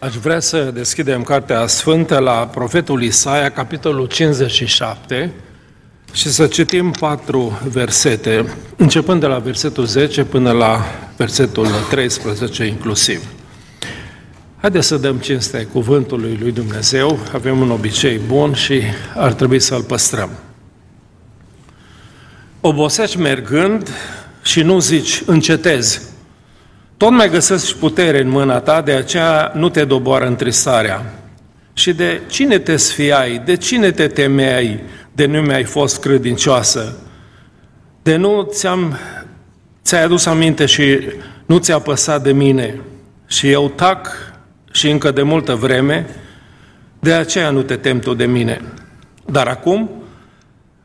Aș vrea să deschidem Cartea Sfântă la profetul Isaia, capitolul 57, și să citim patru versete, începând de la versetul 10 până la versetul 13 inclusiv. Haideți să dăm cinste cuvântului lui Dumnezeu, avem un obicei bun și ar trebui să-l păstrăm. Obosești mergând și nu zici, încetezi, tot mai găsesc putere în mâna ta, de aceea nu te doboară întristarea. Și de cine te sfiai, de cine te temeai, de nu mi-ai fost credincioasă, de nu ți-am, ți-ai adus aminte și nu ți-a păsat de mine. Și eu tac și încă de multă vreme, de aceea nu te tem tu de mine. Dar acum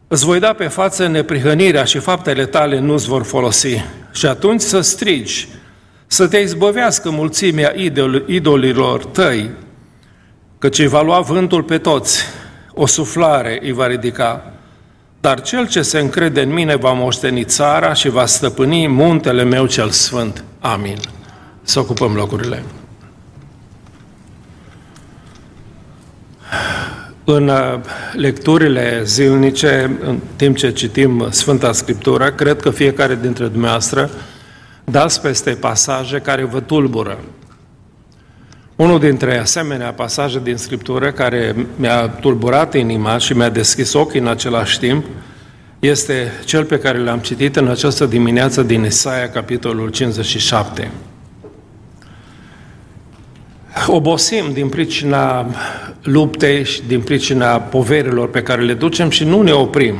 îți voi da pe față neprihănirea și faptele tale nu-ți vor folosi. Și atunci să strigi, să te izbăvească mulțimea idol, idolilor tăi, căci îi va lua vântul pe toți, o suflare îi va ridica. Dar cel ce se încrede în mine va moșteni țara și va stăpâni muntele meu cel sfânt. Amin. Să ocupăm locurile. În uh, lecturile zilnice, în timp ce citim Sfânta Scriptură, cred că fiecare dintre dumneavoastră dați peste pasaje care vă tulbură. Unul dintre asemenea pasaje din Scriptură care mi-a tulburat inima și mi-a deschis ochii în același timp este cel pe care l-am citit în această dimineață din Isaia, capitolul 57. Obosim din pricina luptei și din pricina poverilor pe care le ducem și nu ne oprim.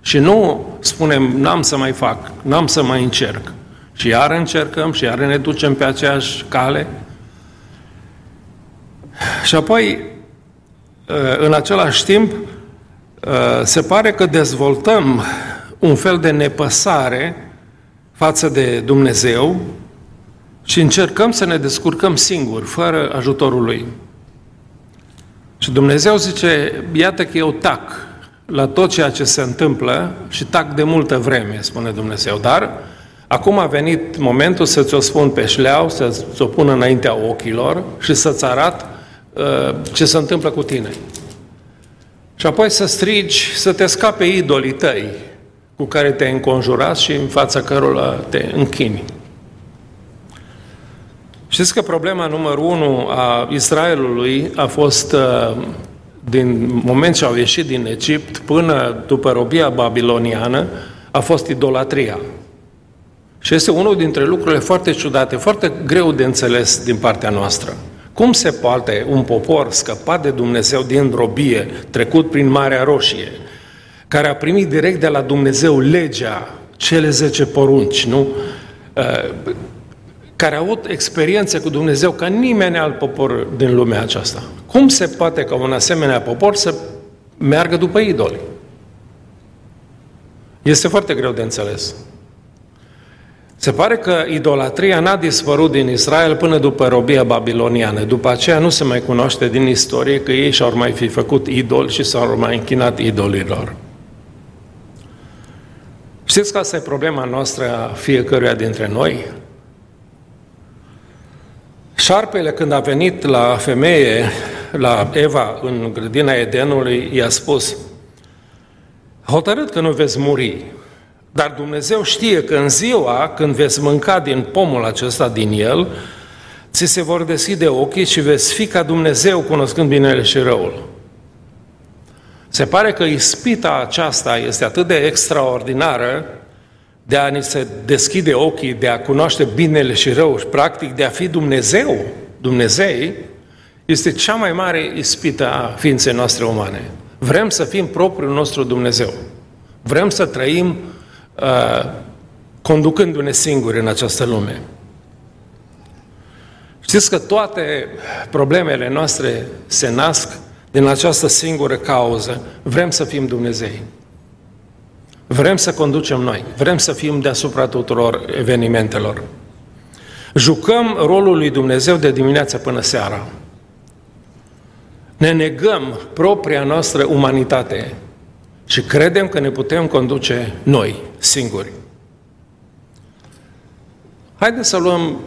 Și nu spunem, n-am să mai fac, n-am să mai încerc. Și iar încercăm și iar ne ducem pe aceeași cale. Și apoi, ă, în același timp, ă, se pare că dezvoltăm un fel de nepăsare față de Dumnezeu și încercăm să ne descurcăm singuri, fără ajutorul Lui. Și Dumnezeu zice, iată că eu tac la tot ceea ce se întâmplă și tac de multă vreme, spune Dumnezeu, dar Acum a venit momentul să ți-o spun pe șleau, să ți-o pun înaintea ochilor și să-ți arat uh, ce se întâmplă cu tine. Și apoi să strigi, să te scape idolii tăi cu care te-ai înconjurat și în fața cărora te închini. Știți că problema numărul unu a Israelului a fost uh, din moment ce au ieșit din Egipt până după robia babiloniană, a fost idolatria. Și este unul dintre lucrurile foarte ciudate, foarte greu de înțeles din partea noastră. Cum se poate un popor scăpat de Dumnezeu din robie, trecut prin Marea Roșie, care a primit direct de la Dumnezeu legea, cele zece porunci, nu? Uh, care a avut experiențe cu Dumnezeu ca nimeni alt popor din lumea aceasta. Cum se poate ca un asemenea popor să meargă după idoli? Este foarte greu de înțeles. Se pare că idolatria n-a dispărut din Israel până după robia babiloniană. După aceea nu se mai cunoaște din istorie că ei și-au mai fi făcut idol și s-au mai închinat idolilor. Știți că asta e problema noastră a fiecăruia dintre noi? Șarpele, când a venit la femeie, la Eva, în grădina Edenului, i-a spus, hotărât că nu veți muri, dar Dumnezeu știe că în ziua când veți mânca din pomul acesta, din el, ți se vor deschide ochii și veți fi ca Dumnezeu cunoscând binele și răul. Se pare că ispita aceasta este atât de extraordinară de a ni se deschide ochii, de a cunoaște binele și răul și practic de a fi Dumnezeu, Dumnezei, este cea mai mare ispită a ființei noastre umane. Vrem să fim propriul nostru Dumnezeu. Vrem să trăim uh, conducându-ne singuri în această lume. Știți că toate problemele noastre se nasc din această singură cauză. Vrem să fim Dumnezei. Vrem să conducem noi. Vrem să fim deasupra tuturor evenimentelor. Jucăm rolul lui Dumnezeu de dimineață până seara. Ne negăm propria noastră umanitate și credem că ne putem conduce noi, singuri. Haideți să luăm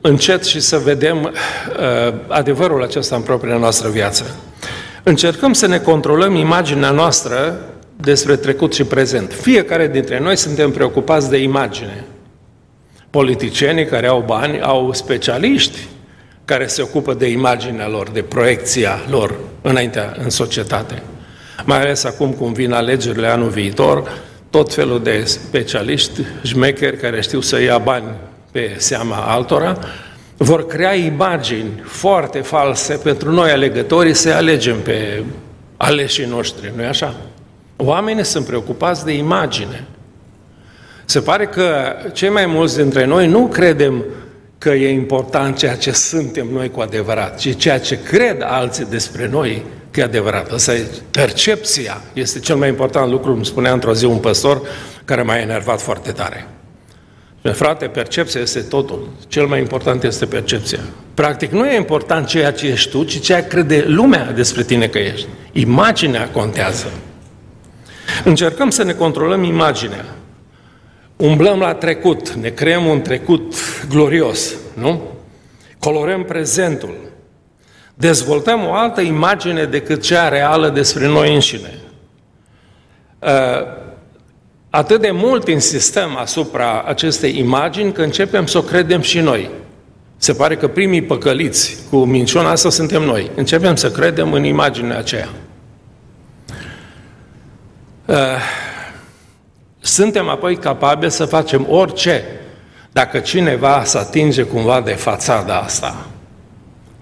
încet și să vedem uh, adevărul acesta în propria noastră viață. Încercăm să ne controlăm imaginea noastră despre trecut și prezent. Fiecare dintre noi suntem preocupați de imagine. Politicienii care au bani au specialiști care se ocupă de imaginea lor, de proiecția lor înaintea în societate. Mai ales acum cum vin alegerile anul viitor, tot felul de specialiști, șmecheri care știu să ia bani pe seama altora, vor crea imagini foarte false pentru noi alegătorii să alegem pe aleșii noștri, nu-i așa? Oamenii sunt preocupați de imagine. Se pare că cei mai mulți dintre noi nu credem că e important ceea ce suntem noi cu adevărat, ci ceea ce cred alții despre noi că e adevărat. Asta e percepția. Este cel mai important lucru, îmi spunea într-o zi un păstor care m-a enervat foarte tare. Frate, percepția este totul. Cel mai important este percepția. Practic, nu e important ceea ce ești tu, ci ceea crede lumea despre tine că ești. Imaginea contează. Încercăm să ne controlăm imaginea. Umblăm la trecut, ne creăm un trecut glorios, nu? Colorăm prezentul. Dezvoltăm o altă imagine decât cea reală despre noi înșine. Uh, atât de mult insistăm asupra acestei imagini că începem să o credem și noi. Se pare că primii păcăliți cu minciuna asta suntem noi. Începem să credem în imaginea aceea. Uh, suntem apoi capabili să facem orice dacă cineva să atinge cumva de fațada asta.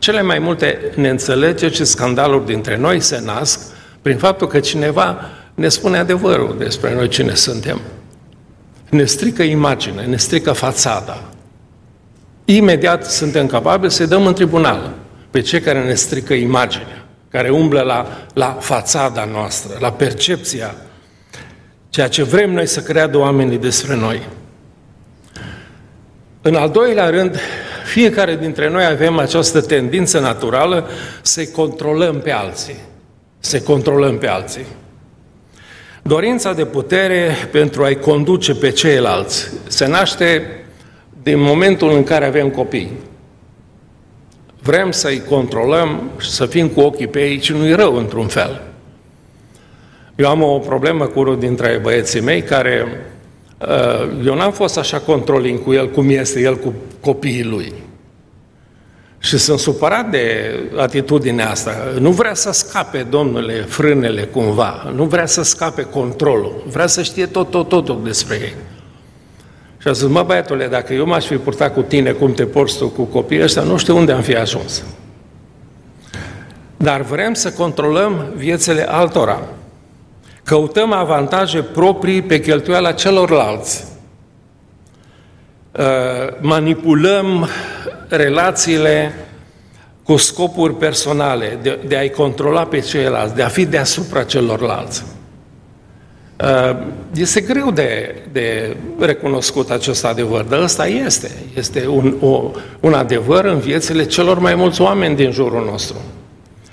Cele mai multe neînțelegeri și scandaluri dintre noi se nasc prin faptul că cineva ne spune adevărul despre noi cine suntem. Ne strică imaginea, ne strică fațada. Imediat suntem capabili să-i dăm în tribunal pe cei care ne strică imaginea, care umblă la, la fațada noastră, la percepția ceea ce vrem noi să creadă oamenii despre noi. În al doilea rând, fiecare dintre noi avem această tendință naturală să-i controlăm pe alții. Să controlăm pe alții. Dorința de putere pentru a-i conduce pe ceilalți se naște din momentul în care avem copii. Vrem să-i controlăm și să fim cu ochii pe ei, și nu-i rău într-un fel. Eu am o problemă cu unul dintre băieții mei care, uh, eu n-am fost așa controling cu el cum este el cu copiii lui. Și sunt supărat de atitudinea asta. Nu vrea să scape, domnule, frânele cumva. Nu vrea să scape controlul. Vrea să știe tot, tot, totul despre ei. Și a zis, mă băiatule, dacă eu m-aș fi purtat cu tine cum te porți tu cu copiii ăștia, nu știu unde am fi ajuns. Dar vrem să controlăm viețile altora. Căutăm avantaje proprii pe cheltuiala celorlalți. Uh, manipulăm relațiile cu scopuri personale, de, de a-i controla pe ceilalți, de a fi deasupra celorlalți. Uh, este greu de, de recunoscut acest adevăr, dar ăsta este. Este un, o, un adevăr în viețile celor mai mulți oameni din jurul nostru.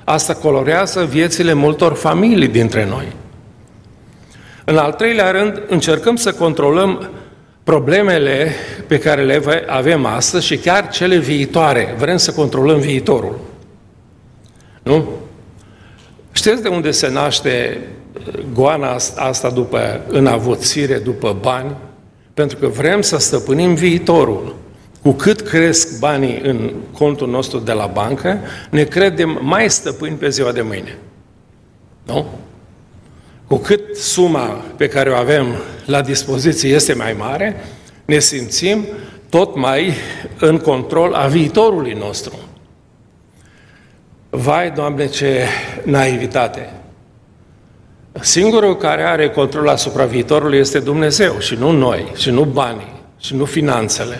Asta colorează viețile multor familii dintre noi. În al treilea rând, încercăm să controlăm problemele pe care le avem astăzi și chiar cele viitoare. Vrem să controlăm viitorul. Nu? Știți de unde se naște uh, goana asta după înavuțire, după bani? Pentru că vrem să stăpânim viitorul. Cu cât cresc banii în contul nostru de la bancă, ne credem mai stăpâni pe ziua de mâine. Nu? Cu cât suma pe care o avem la dispoziție este mai mare, ne simțim tot mai în control a viitorului nostru. Vai, Doamne, ce naivitate! Singurul care are control asupra viitorului este Dumnezeu și nu noi, și nu banii, și nu finanțele.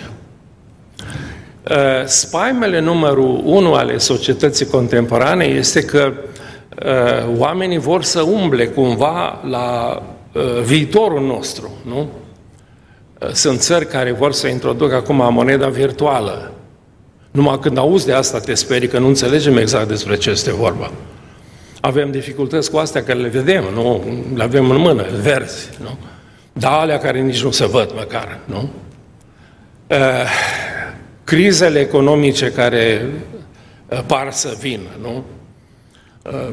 Spaimele numărul unu ale societății contemporane este că Uh, oamenii vor să umble cumva la uh, viitorul nostru, nu? Uh, sunt țări care vor să introducă acum moneda virtuală. Numai când auzi de asta te sperii că nu înțelegem exact despre ce este vorba. Avem dificultăți cu astea care le vedem, nu? Le avem în mână, verzi, nu? Dar alea care nici nu se văd măcar, nu? crizele economice care uh, par să vină, nu? Uh,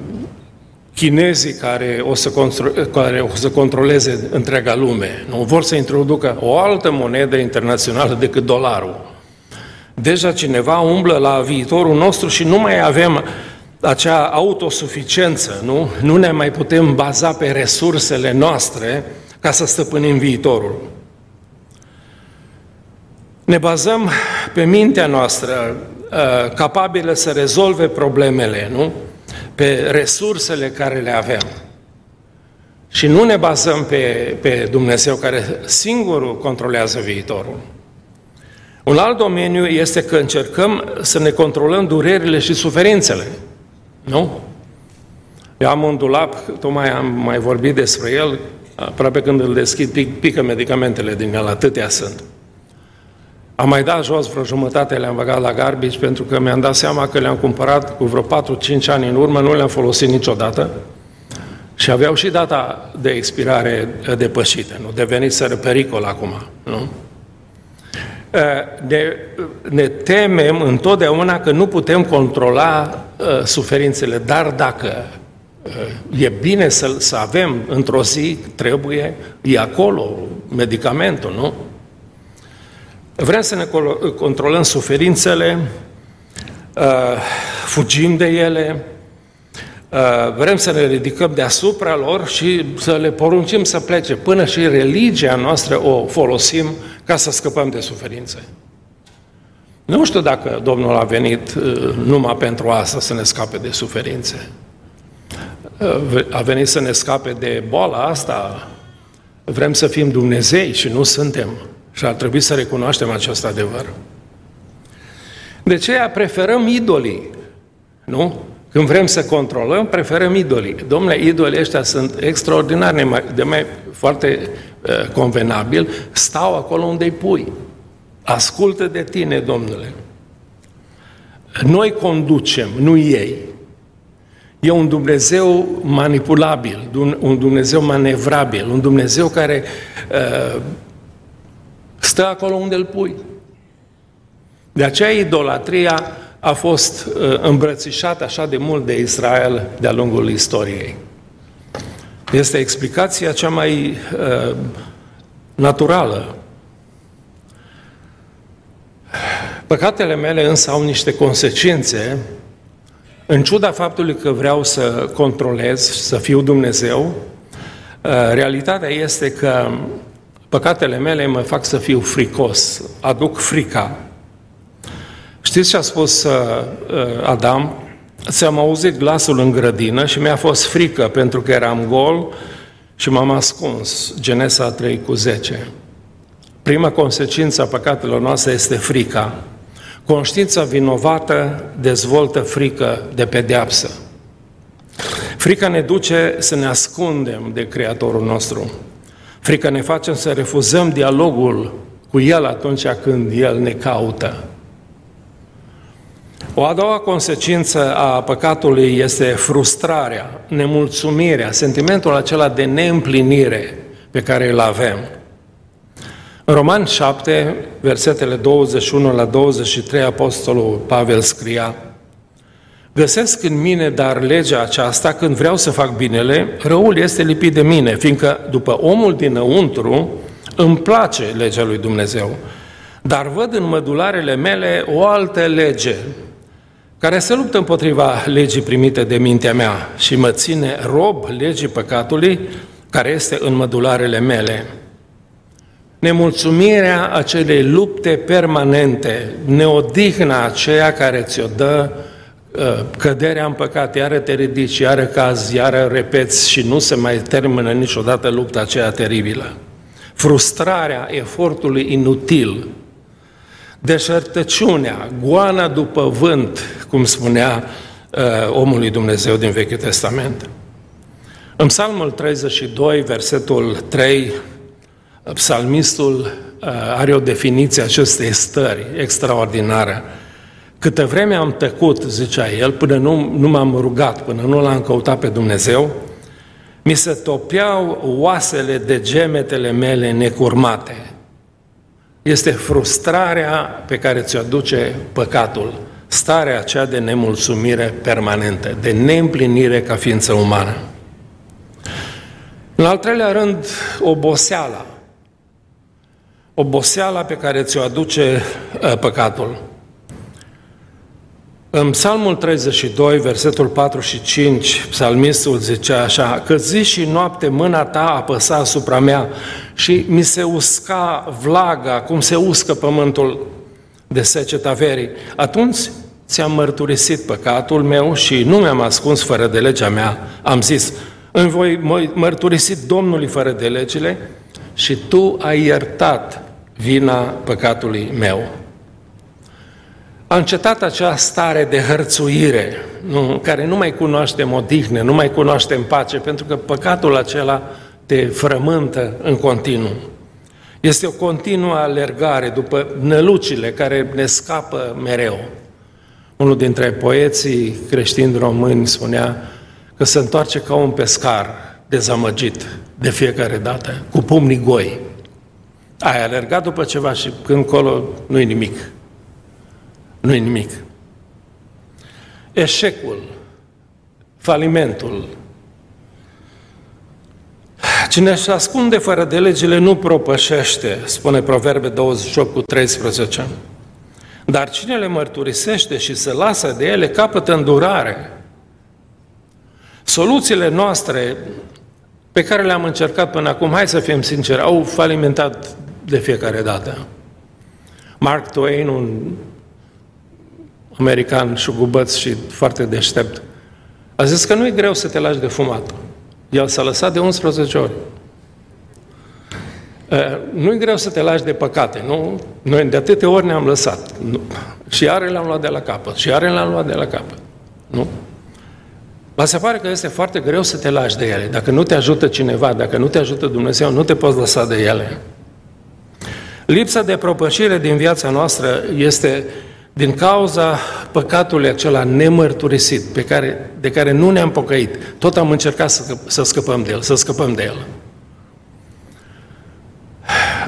chinezii care o să, constru- care o să controleze întreaga lume, nu? Vor să introducă o altă monedă internațională decât dolarul. Deja cineva umblă la viitorul nostru și nu mai avem acea autosuficiență, nu? Nu ne mai putem baza pe resursele noastre ca să stăpânim viitorul. Ne bazăm pe mintea noastră uh, capabilă să rezolve problemele, nu? Pe resursele care le avem. Și nu ne bazăm pe, pe Dumnezeu care singurul controlează viitorul. Un alt domeniu este că încercăm să ne controlăm durerile și suferințele. Nu? Eu am un dulap, tocmai am mai vorbit despre el, aproape când îl deschid, pic, pică medicamentele din el, atâtea sunt. Am mai dat jos vreo jumătate, le-am băgat la garbage, pentru că mi-am dat seama că le-am cumpărat cu vreo 4-5 ani în urmă, nu le-am folosit niciodată și aveau și data de expirare depășită, nu? Deveniseră pericol acum, nu? Ne, ne temem întotdeauna că nu putem controla uh, suferințele, dar dacă uh, e bine să, să avem într-o zi, trebuie, e acolo medicamentul, nu? Vrem să ne controlăm suferințele, uh, fugim de ele, uh, vrem să ne ridicăm deasupra lor și să le poruncim să plece, până și religia noastră o folosim ca să scăpăm de suferințe. Nu știu dacă Domnul a venit uh, numai pentru asta să ne scape de suferințe. A venit să ne scape de boala asta. Vrem să fim Dumnezei și nu suntem. Și ar trebui să recunoaștem acest adevăr. De ce preferăm idolii, nu? Când vrem să controlăm, preferăm idolii. Domnule, idolii ăștia sunt extraordinari, de mai foarte uh, convenabil, stau acolo unde îi pui. Ascultă de tine, Domnule. Noi conducem, nu ei. E un Dumnezeu manipulabil, un Dumnezeu manevrabil, un Dumnezeu care uh, Stă acolo unde îl pui. De aceea idolatria a fost uh, îmbrățișată așa de mult de Israel de-a lungul istoriei. Este explicația cea mai uh, naturală. Păcatele mele însă au niște consecințe, în ciuda faptului că vreau să controlez, să fiu Dumnezeu, uh, realitatea este că Păcatele mele mă fac să fiu fricos, aduc frica. Știți ce a spus uh, uh, Adam? Ți-am auzit glasul în grădină și mi-a fost frică pentru că eram gol și m-am ascuns. Genesa 3 cu 10. Prima consecință a păcatelor noastre este frica. Conștiința vinovată dezvoltă frică de pedeapsă. Frica ne duce să ne ascundem de Creatorul nostru. Frica ne face să refuzăm dialogul cu El atunci când El ne caută. O a doua consecință a păcatului este frustrarea, nemulțumirea, sentimentul acela de neîmplinire pe care îl avem. În Roman 7, versetele 21 la 23, Apostolul Pavel scria Găsesc în mine dar legea aceasta când vreau să fac binele, răul este lipit de mine, fiindcă după omul dinăuntru îmi place legea lui Dumnezeu. Dar văd în mădularele mele o altă lege, care se luptă împotriva legii primite de mintea mea și mă ține rob legii păcatului care este în mădularele mele. Nemulțumirea acelei lupte permanente, neodihna aceea care ți-o dă Uh, căderea în păcat, iară te ridici, iară cazi, iară repeți și nu se mai termină niciodată lupta aceea teribilă. Frustrarea efortului inutil, deșertăciunea, goana după vânt, cum spunea uh, omului Dumnezeu din Vechiul Testament. În Psalmul 32, versetul 3, psalmistul uh, are o definiție acestei stări extraordinară. Câtă vreme am tăcut, zicea el, până nu, nu m-am rugat, până nu l-am căutat pe Dumnezeu, mi se topeau oasele de gemetele mele necurmate. este frustrarea pe care ți-o aduce păcatul, starea aceea de nemulțumire permanentă, de neîmplinire ca ființă umană. În al treilea rând, oboseala. Oboseala pe care ți-o aduce uh, păcatul. În Psalmul 32, versetul 4 și 5, psalmistul zicea așa, că zi și noapte mâna ta apăsa asupra mea și mi se usca vlaga, cum se uscă pământul de seceta verii. Atunci ți-am mărturisit păcatul meu și nu mi-am ascuns fără de legea mea. Am zis, îmi voi mărturisi Domnului fără de legile și tu ai iertat vina păcatului meu. A încetat acea stare de hărțuire, nu, care nu mai cunoaștem odihnă, nu mai cunoaștem pace, pentru că păcatul acela te frământă în continuu. Este o continuă alergare după nălucile care ne scapă mereu. Unul dintre poeții creștini români spunea că se întoarce ca un pescar dezamăgit de fiecare dată, cu pumnii goi. Ai alergat după ceva și când colo nu-i nimic nu e nimic. Eșecul, falimentul. Cine își ascunde fără de legile nu propășește, spune Proverbe 28 cu 13. Dar cine le mărturisește și se lasă de ele, capătă îndurare. Soluțiile noastre pe care le-am încercat până acum, hai să fim sinceri, au falimentat de fiecare dată. Mark Twain, un american șugubăț și foarte deștept, a zis că nu e greu să te lași de fumat. El s-a lăsat de 11 ori. Nu e greu să te lași de păcate, nu? Noi de atâtea ori ne-am lăsat. Nu. Și iară le-am luat de la capăt, și iară le-am luat de la capăt. Nu? Mă se pare că este foarte greu să te lași de ele. Dacă nu te ajută cineva, dacă nu te ajută Dumnezeu, nu te poți lăsa de ele. Lipsa de propășire din viața noastră este din cauza păcatului acela nemărturisit, pe care, de care nu ne-am pocăit, tot am încercat să, să scăpăm de el, să scăpăm de el.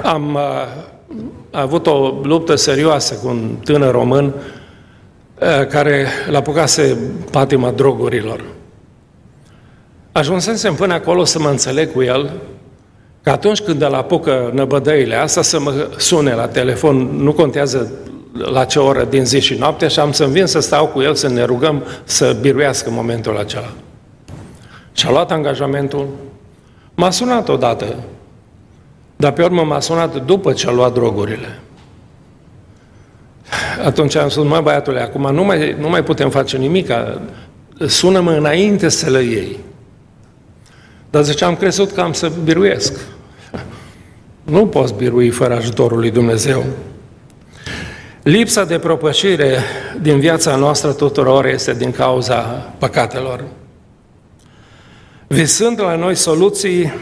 Am uh, avut o luptă serioasă cu un tânăr român uh, care l-a apucase patima drogurilor. Ajunsesem până acolo să mă înțeleg cu el, că atunci când îl apucă năbădăile astea să mă sune la telefon, nu contează la ce oră din zi și noapte și am să-mi vin să stau cu el, să ne rugăm să biruiască momentul acela. Și-a luat angajamentul, m-a sunat odată, dar pe urmă m-a sunat după ce a luat drogurile. Atunci am spus, mă băiatule, acum nu mai, nu mai putem face nimic, sună-mă înainte să le iei. Dar zice, am crezut că am să biruiesc. Nu poți birui fără ajutorul lui Dumnezeu. Lipsa de propășire din viața noastră tuturor este din cauza păcatelor. Visând la noi soluții,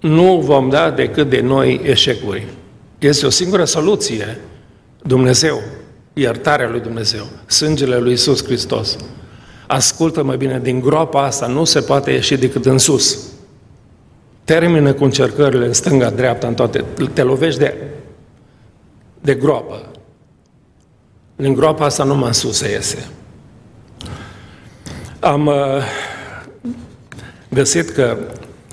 nu vom da decât de noi eșecuri. Este o singură soluție, Dumnezeu, iertarea lui Dumnezeu, sângele lui Isus Hristos. Ascultă-mă bine, din groapa asta nu se poate ieși decât în sus. Termină cu încercările în stânga, dreapta, în toate. Te lovești de, de groapă. Din groapa asta nu m-am sus să iese. Am uh, găsit că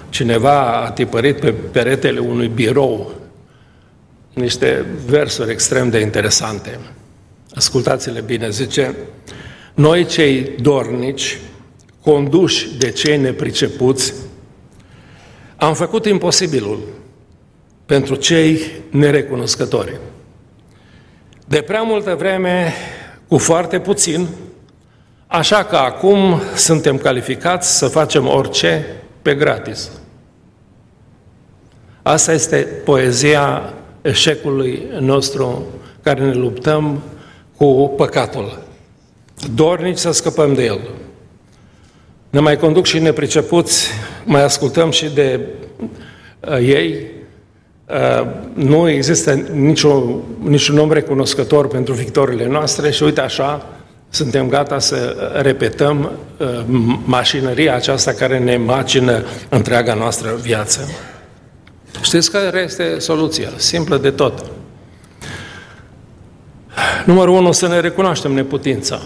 cineva a tipărit pe peretele unui birou niște versuri extrem de interesante. Ascultați-le bine, zice, noi cei dornici, conduși de cei nepricepuți, am făcut imposibilul pentru cei nerecunoscători. De prea multă vreme, cu foarte puțin, așa că acum suntem calificați să facem orice pe gratis. Asta este poezia eșecului nostru care ne luptăm cu păcatul. Dornici să scăpăm de el. Ne mai conduc și nepricepuți, mai ascultăm și de uh, ei, Uh, nu există nicio, niciun om recunoscător pentru victorile noastre și uite așa, suntem gata să repetăm uh, mașinăria aceasta care ne macină întreaga noastră viață. Știți care este soluția? Simplă de tot. Numărul unu, să ne recunoaștem neputința.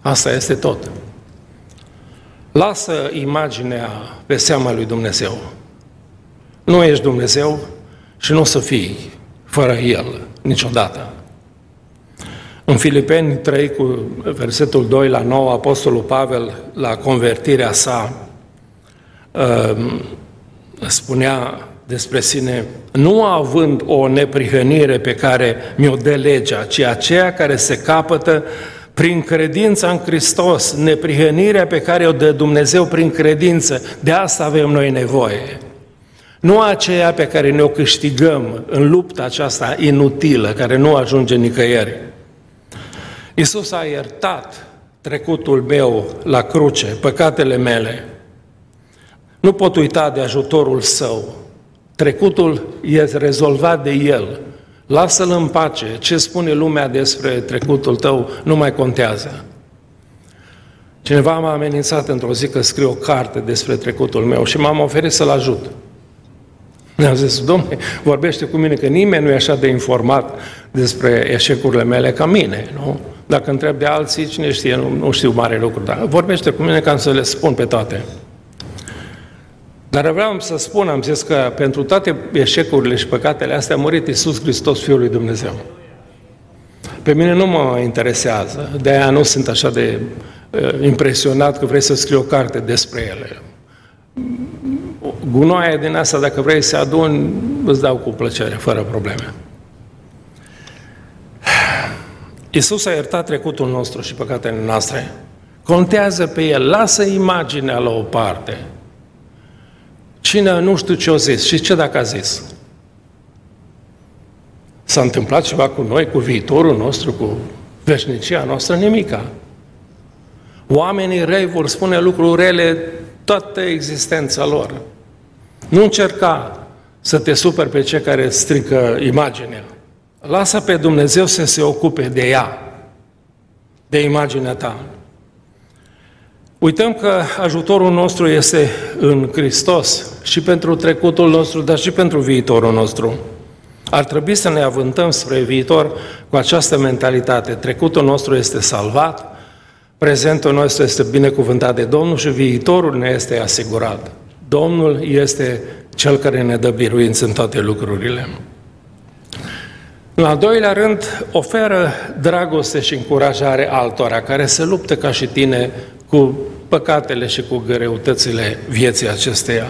Asta este tot. Lasă imaginea pe seama lui Dumnezeu. Nu ești Dumnezeu și nu o să fii fără El niciodată. În Filipeni 3, cu versetul 2 la 9, Apostolul Pavel, la convertirea sa, um, spunea despre sine, nu având o neprihănire pe care mi-o dă legea, ci aceea care se capătă prin credința în Hristos, neprihănirea pe care o dă Dumnezeu prin credință, de asta avem noi nevoie. Nu aceea pe care ne-o câștigăm în lupta aceasta inutilă, care nu ajunge nicăieri. Iisus a iertat trecutul meu la cruce, păcatele mele. Nu pot uita de ajutorul său. Trecutul e rezolvat de El. Lasă-l în pace. Ce spune lumea despre trecutul tău nu mai contează. Cineva m-a amenințat într-o zi că scriu o carte despre trecutul meu și m-am oferit să-l ajut. Mi-a zis, domnule, vorbește cu mine că nimeni nu e așa de informat despre eșecurile mele ca mine, nu? Dacă întreb de alții, cine știe, nu, nu știu mare lucru, dar vorbește cu mine ca să le spun pe toate. Dar vreau să spun, am zis că pentru toate eșecurile și păcatele astea a murit Iisus Hristos, Fiul lui Dumnezeu. Pe mine nu mă interesează, de aia nu sunt așa de uh, impresionat că vrei să scriu o carte despre ele. Gunoaia din asta, dacă vrei să adun, îți dau cu plăcere, fără probleme. Iisus a iertat trecutul nostru și păcatele noastre. Contează pe el, lasă imaginea la o parte. Cine nu știu ce o zis și ce dacă a zis? S-a întâmplat ceva cu noi, cu viitorul nostru, cu veșnicia noastră? Nimica. Oamenii răi vor spune lucruri rele toată existența lor. Nu încerca să te superi pe cei care strică imaginea. Lasă pe Dumnezeu să se ocupe de ea, de imaginea ta. Uităm că ajutorul nostru este în Hristos și pentru trecutul nostru, dar și pentru viitorul nostru. Ar trebui să ne avântăm spre viitor cu această mentalitate. Trecutul nostru este salvat, prezentul nostru este binecuvântat de Domnul și viitorul ne este asigurat. Domnul este Cel care ne dă biruință în toate lucrurile. În al doilea rând, oferă dragoste și încurajare altora care se luptă ca și tine cu păcatele și cu greutățile vieții acesteia.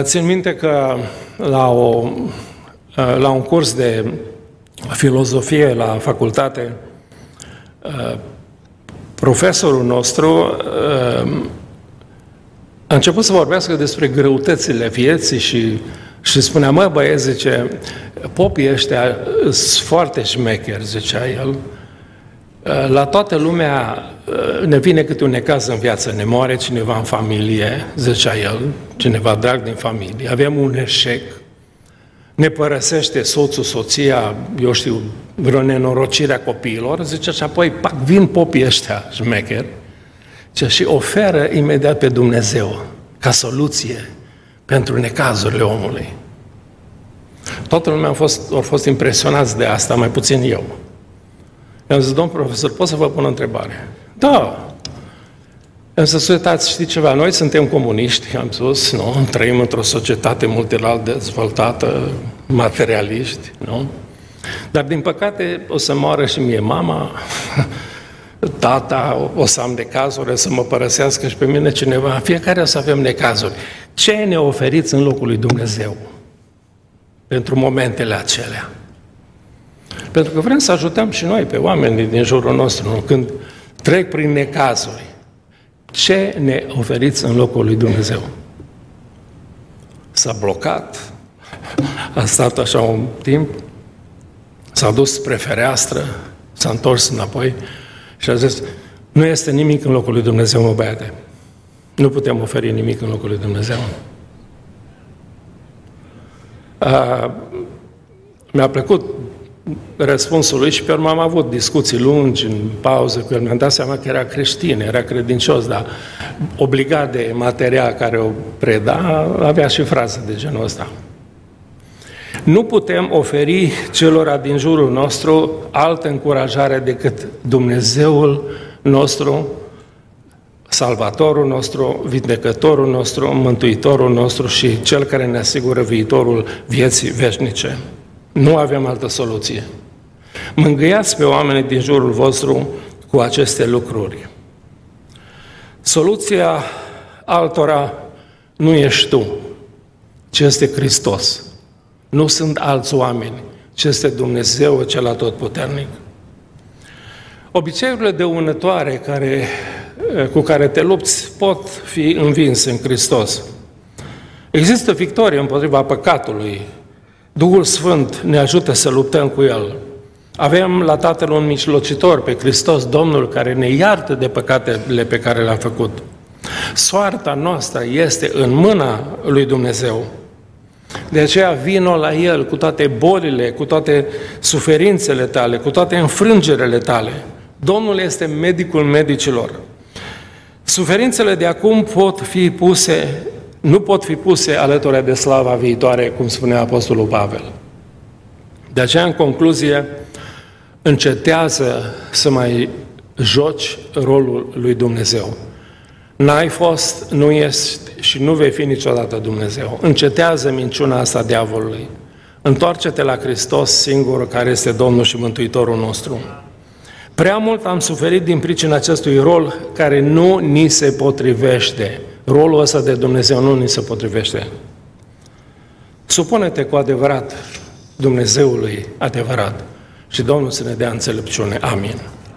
Țin minte că la, o, la un curs de filozofie la facultate, profesorul nostru a început să vorbească despre greutățile vieții și și spunea, mă băieți, zice, popii ăștia sunt foarte șmecheri, zicea el. La toată lumea ne vine câte un necaz în viață, ne moare cineva în familie, zicea el, cineva drag din familie, avem un eșec, ne părăsește soțul, soția, eu știu, vreo nenorocire a copiilor, zice, și apoi pac, vin popii ăștia șmecheri și oferă imediat pe Dumnezeu ca soluție pentru necazurile omului. Toată lumea a fost, a fost impresionați de asta, mai puțin eu. I-am zis, domn profesor, pot să vă pun o întrebare? Da. Am zis, uitați, știți ceva, noi suntem comuniști, am spus, nu? Trăim într-o societate multilal dezvoltată, materialiști, nu? Dar, din păcate, o să moară și mie mama, tata, o să am necazuri, o să mă părăsească și pe mine cineva. Fiecare o să avem necazuri. Ce ne oferiți în locul lui Dumnezeu pentru momentele acelea? Pentru că vrem să ajutăm și noi pe oamenii din jurul nostru, nu? când trec prin necazuri. Ce ne oferiți în locul lui Dumnezeu? S-a blocat, a stat așa un timp, s-a dus spre fereastră, s-a întors înapoi și a zis, nu este nimic în locul lui Dumnezeu, mă băiate. Nu putem oferi nimic în locul lui Dumnezeu. A, mi-a plăcut răspunsul lui și pe urmă am avut discuții lungi în pauză cu el. Mi-am dat seama că era creștin, era credincios, dar obligat de materia care o preda, avea și fraze de genul ăsta. Nu putem oferi celor din jurul nostru altă încurajare decât Dumnezeul nostru, Salvatorul nostru, Vindecătorul nostru, Mântuitorul nostru și Cel care ne asigură viitorul vieții veșnice. Nu avem altă soluție. Mângâiați pe oamenii din jurul vostru cu aceste lucruri. Soluția altora nu ești tu, ci este Hristos. Nu sunt alți oameni, ci este Dumnezeu cel atotputernic. Obiceiurile dăunătoare care, cu care te lupți pot fi învinse în Hristos. Există victorie împotriva păcatului. Duhul Sfânt ne ajută să luptăm cu El. Avem la Tatăl un mijlocitor, pe Hristos, Domnul, care ne iartă de păcatele pe care le-am făcut. Soarta noastră este în mâna lui Dumnezeu. De aceea vino la El cu toate bolile, cu toate suferințele tale, cu toate înfrângerele tale. Domnul este medicul medicilor. Suferințele de acum pot fi puse, nu pot fi puse alături de slava viitoare, cum spunea Apostolul Pavel. De aceea, în concluzie, încetează să mai joci rolul lui Dumnezeu. N-ai fost, nu ești și nu vei fi niciodată Dumnezeu. Încetează minciuna asta diavolului. Întoarce-te la Hristos singur, care este Domnul și Mântuitorul nostru. Prea mult am suferit din pricina acestui rol care nu ni se potrivește. Rolul ăsta de Dumnezeu nu ni se potrivește. Supune-te cu adevărat Dumnezeului adevărat și Domnul să ne dea înțelepciune. Amin.